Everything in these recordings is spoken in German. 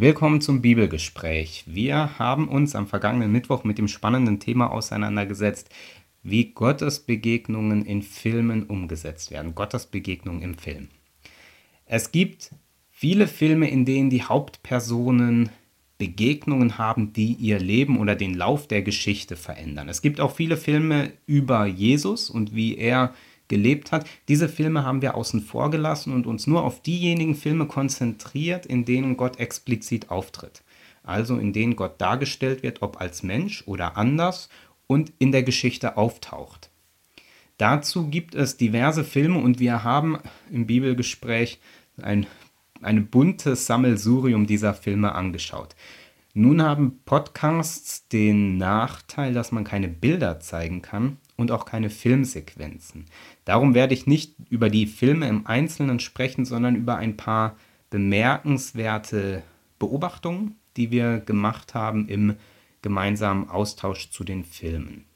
Willkommen zum Bibelgespräch. Wir haben uns am vergangenen Mittwoch mit dem spannenden Thema auseinandergesetzt, wie Gottes Begegnungen in Filmen umgesetzt werden. Gottes Begegnung im Film. Es gibt viele Filme, in denen die Hauptpersonen Begegnungen haben, die ihr Leben oder den Lauf der Geschichte verändern. Es gibt auch viele Filme über Jesus und wie er gelebt hat. Diese Filme haben wir außen vor gelassen und uns nur auf diejenigen Filme konzentriert, in denen Gott explizit auftritt. Also in denen Gott dargestellt wird, ob als Mensch oder anders und in der Geschichte auftaucht. Dazu gibt es diverse Filme und wir haben im Bibelgespräch ein, eine bunte Sammelsurium dieser Filme angeschaut. Nun haben Podcasts den Nachteil, dass man keine Bilder zeigen kann und auch keine Filmsequenzen. Darum werde ich nicht über die Filme im Einzelnen sprechen, sondern über ein paar bemerkenswerte Beobachtungen, die wir gemacht haben im gemeinsamen Austausch zu den Filmen.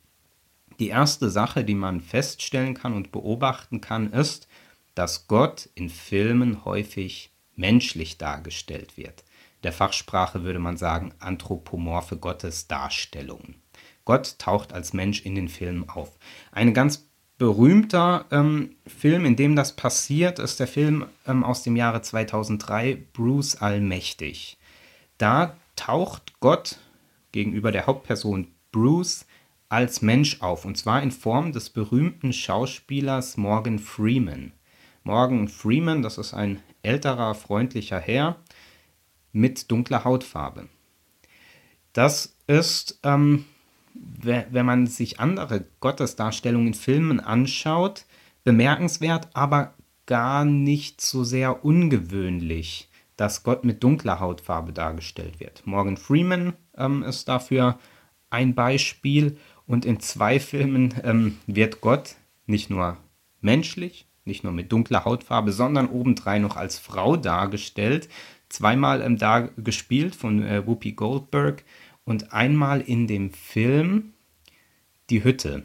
Die erste Sache, die man feststellen kann und beobachten kann, ist, dass Gott in Filmen häufig menschlich dargestellt wird. Der Fachsprache würde man sagen anthropomorphe Gottesdarstellungen. Gott taucht als Mensch in den Filmen auf. Ein ganz berühmter ähm, Film, in dem das passiert, ist der Film ähm, aus dem Jahre 2003, Bruce Allmächtig. Da taucht Gott gegenüber der Hauptperson Bruce als Mensch auf, und zwar in Form des berühmten Schauspielers Morgan Freeman. Morgan Freeman, das ist ein älterer, freundlicher Herr mit dunkler Hautfarbe. Das ist ähm, wenn man sich andere Gottesdarstellungen in Filmen anschaut, bemerkenswert, aber gar nicht so sehr ungewöhnlich, dass Gott mit dunkler Hautfarbe dargestellt wird. Morgan Freeman ähm, ist dafür ein Beispiel und in zwei Filmen ähm, wird Gott nicht nur menschlich, nicht nur mit dunkler Hautfarbe, sondern obendrein noch als Frau dargestellt. Zweimal ähm, da gespielt von äh, Whoopi Goldberg und einmal in dem Film Die Hütte.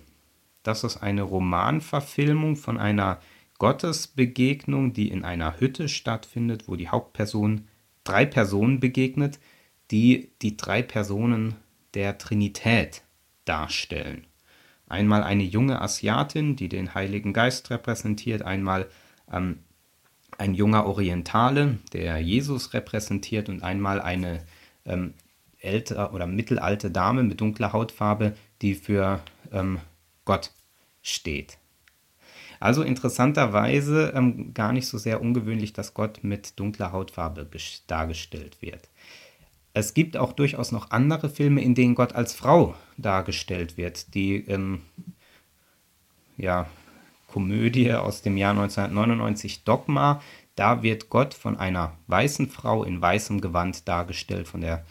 Das ist eine Romanverfilmung von einer Gottesbegegnung, die in einer Hütte stattfindet, wo die Hauptperson drei Personen begegnet, die die drei Personen der Trinität darstellen. Einmal eine junge Asiatin, die den Heiligen Geist repräsentiert, einmal ähm, ein junger Orientale, der Jesus repräsentiert, und einmal eine ähm, ältere oder mittelalte Dame mit dunkler Hautfarbe, die für ähm, Gott steht. Also interessanterweise ähm, gar nicht so sehr ungewöhnlich, dass Gott mit dunkler Hautfarbe dargestellt wird. Es gibt auch durchaus noch andere Filme, in denen Gott als Frau dargestellt wird. Die ähm, ja, Komödie aus dem Jahr 1999 Dogma, da wird Gott von einer weißen Frau in weißem Gewand dargestellt, von der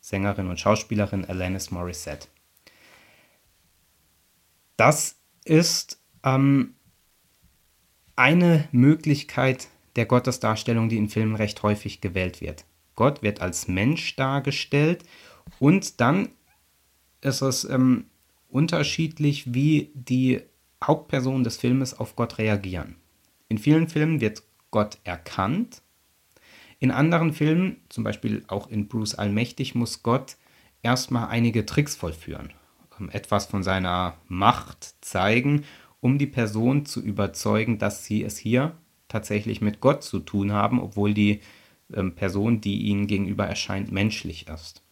Sängerin und Schauspielerin Alanis Morissette. Das ist ähm, eine Möglichkeit der Gottesdarstellung, die in Filmen recht häufig gewählt wird. Gott wird als Mensch dargestellt und dann ist es ähm, unterschiedlich, wie die Hauptpersonen des Filmes auf Gott reagieren. In vielen Filmen wird Gott erkannt in anderen Filmen, zum Beispiel auch in Bruce Allmächtig, muss Gott erstmal einige Tricks vollführen, etwas von seiner Macht zeigen, um die Person zu überzeugen, dass sie es hier tatsächlich mit Gott zu tun haben, obwohl die ähm, Person, die ihnen gegenüber erscheint, menschlich ist.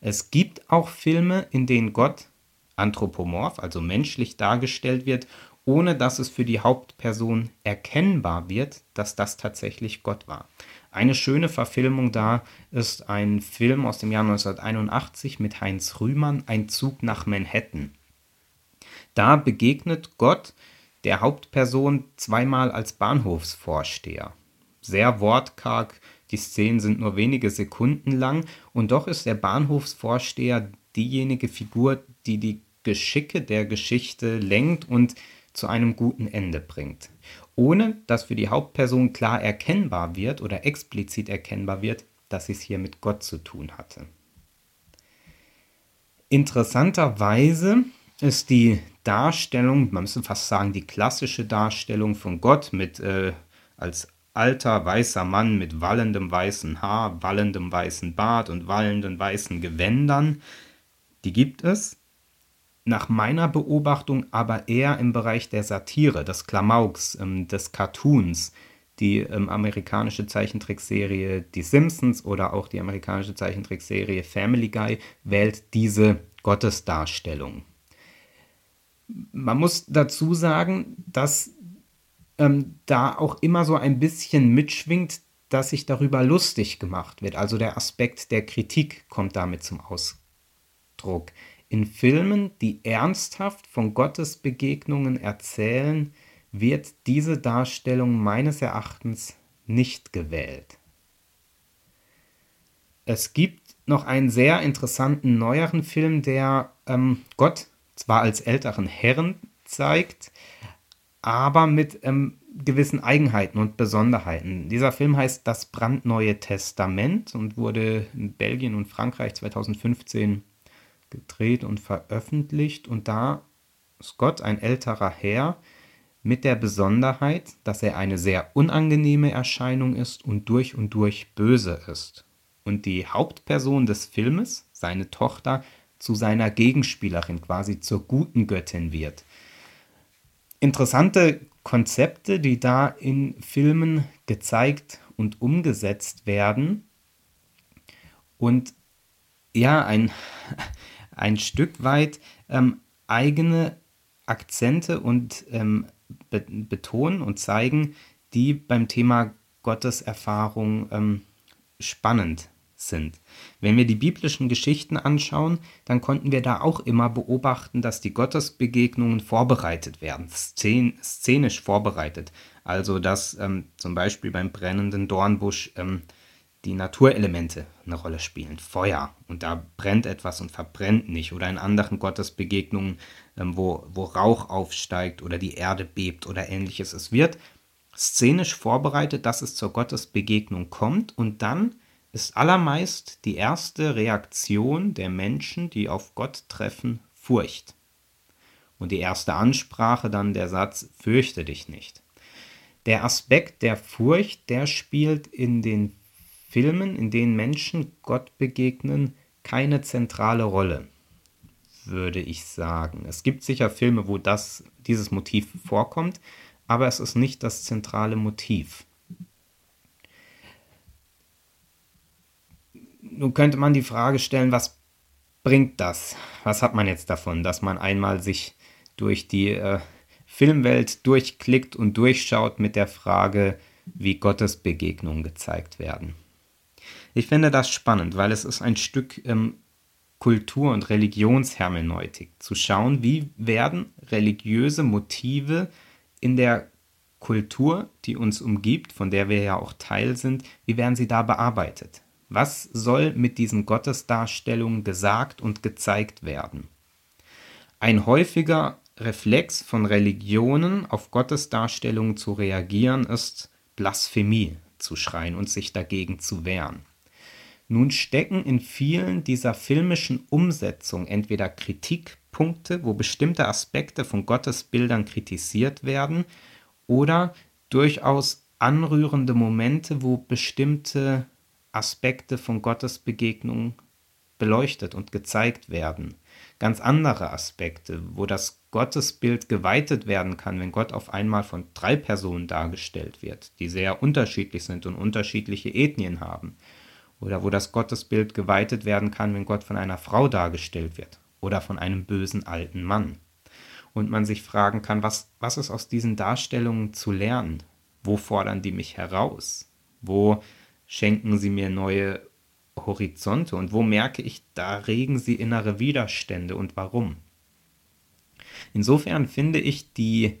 Es gibt auch Filme, in denen Gott anthropomorph, also menschlich dargestellt wird, ohne dass es für die Hauptperson erkennbar wird, dass das tatsächlich Gott war. Eine schöne Verfilmung da ist ein Film aus dem Jahr 1981 mit Heinz Rühmann, Ein Zug nach Manhattan. Da begegnet Gott der Hauptperson zweimal als Bahnhofsvorsteher. Sehr wortkarg, die Szenen sind nur wenige Sekunden lang und doch ist der Bahnhofsvorsteher diejenige Figur, die die Geschicke der Geschichte lenkt und zu einem guten Ende bringt ohne dass für die Hauptperson klar erkennbar wird oder explizit erkennbar wird, dass sie es hier mit Gott zu tun hatte. Interessanterweise ist die Darstellung, man müsste fast sagen, die klassische Darstellung von Gott mit äh, als alter weißer Mann mit wallendem weißen Haar, wallendem weißen Bart und wallenden weißen Gewändern. Die gibt es. Nach meiner Beobachtung aber eher im Bereich der Satire, des Klamauks, ähm, des Cartoons. Die ähm, amerikanische Zeichentrickserie Die Simpsons oder auch die amerikanische Zeichentrickserie Family Guy wählt diese Gottesdarstellung. Man muss dazu sagen, dass ähm, da auch immer so ein bisschen mitschwingt, dass sich darüber lustig gemacht wird. Also der Aspekt der Kritik kommt damit zum Ausdruck. In Filmen, die ernsthaft von Gottes Begegnungen erzählen, wird diese Darstellung meines Erachtens nicht gewählt. Es gibt noch einen sehr interessanten neueren Film, der ähm, Gott zwar als älteren Herren zeigt, aber mit ähm, gewissen Eigenheiten und Besonderheiten. Dieser Film heißt Das brandneue Testament und wurde in Belgien und Frankreich 2015 gedreht und veröffentlicht. Und da ist Gott ein älterer Herr mit der Besonderheit, dass er eine sehr unangenehme Erscheinung ist und durch und durch böse ist. Und die Hauptperson des Filmes, seine Tochter, zu seiner Gegenspielerin, quasi zur guten Göttin wird interessante Konzepte, die da in Filmen gezeigt und umgesetzt werden. Und ja, ein, ein Stück weit ähm, eigene Akzente und ähm, be betonen und zeigen, die beim Thema Gotteserfahrung ähm, spannend sind. Wenn wir die biblischen Geschichten anschauen, dann konnten wir da auch immer beobachten, dass die Gottesbegegnungen vorbereitet werden, szen szenisch vorbereitet. Also dass ähm, zum Beispiel beim brennenden Dornbusch ähm, die Naturelemente eine Rolle spielen. Feuer und da brennt etwas und verbrennt nicht. Oder in anderen Gottesbegegnungen, ähm, wo, wo Rauch aufsteigt oder die Erde bebt oder ähnliches. Es wird szenisch vorbereitet, dass es zur Gottesbegegnung kommt und dann ist allermeist die erste Reaktion der Menschen, die auf Gott treffen, Furcht. Und die erste Ansprache dann der Satz, fürchte dich nicht. Der Aspekt der Furcht, der spielt in den Filmen, in denen Menschen Gott begegnen, keine zentrale Rolle, würde ich sagen. Es gibt sicher Filme, wo das, dieses Motiv vorkommt, aber es ist nicht das zentrale Motiv. nun könnte man die Frage stellen, was bringt das? Was hat man jetzt davon, dass man einmal sich durch die äh, Filmwelt durchklickt und durchschaut mit der Frage, wie Gottes Begegnungen gezeigt werden? Ich finde das spannend, weil es ist ein Stück ähm, Kultur- und Religionshermeneutik, zu schauen, wie werden religiöse Motive in der Kultur, die uns umgibt, von der wir ja auch Teil sind, wie werden sie da bearbeitet? Was soll mit diesen Gottesdarstellungen gesagt und gezeigt werden? Ein häufiger Reflex von Religionen auf Gottesdarstellungen zu reagieren ist Blasphemie zu schreien und sich dagegen zu wehren. Nun stecken in vielen dieser filmischen Umsetzungen entweder Kritikpunkte, wo bestimmte Aspekte von Gottesbildern kritisiert werden, oder durchaus anrührende Momente, wo bestimmte Aspekte von Gottes Begegnung beleuchtet und gezeigt werden. Ganz andere Aspekte, wo das Gottesbild geweitet werden kann, wenn Gott auf einmal von drei Personen dargestellt wird, die sehr unterschiedlich sind und unterschiedliche Ethnien haben. Oder wo das Gottesbild geweitet werden kann, wenn Gott von einer Frau dargestellt wird oder von einem bösen alten Mann. Und man sich fragen kann, was, was ist aus diesen Darstellungen zu lernen? Wo fordern die mich heraus? Wo schenken sie mir neue Horizonte und wo merke ich, da regen sie innere Widerstände und warum. Insofern finde ich die,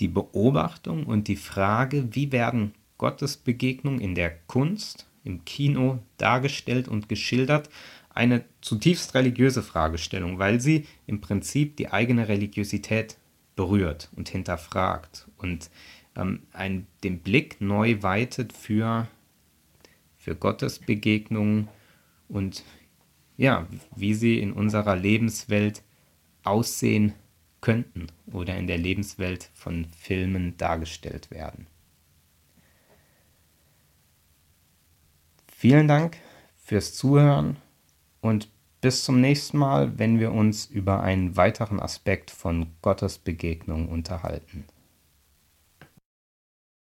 die Beobachtung und die Frage, wie werden Gottes Begegnungen in der Kunst, im Kino dargestellt und geschildert, eine zutiefst religiöse Fragestellung, weil sie im Prinzip die eigene Religiosität berührt und hinterfragt und ähm, ein, den Blick neu weitet für für Gottesbegegnungen und ja, wie sie in unserer Lebenswelt aussehen könnten oder in der Lebenswelt von Filmen dargestellt werden. Vielen Dank fürs Zuhören und bis zum nächsten Mal, wenn wir uns über einen weiteren Aspekt von Gottes Begegnung unterhalten.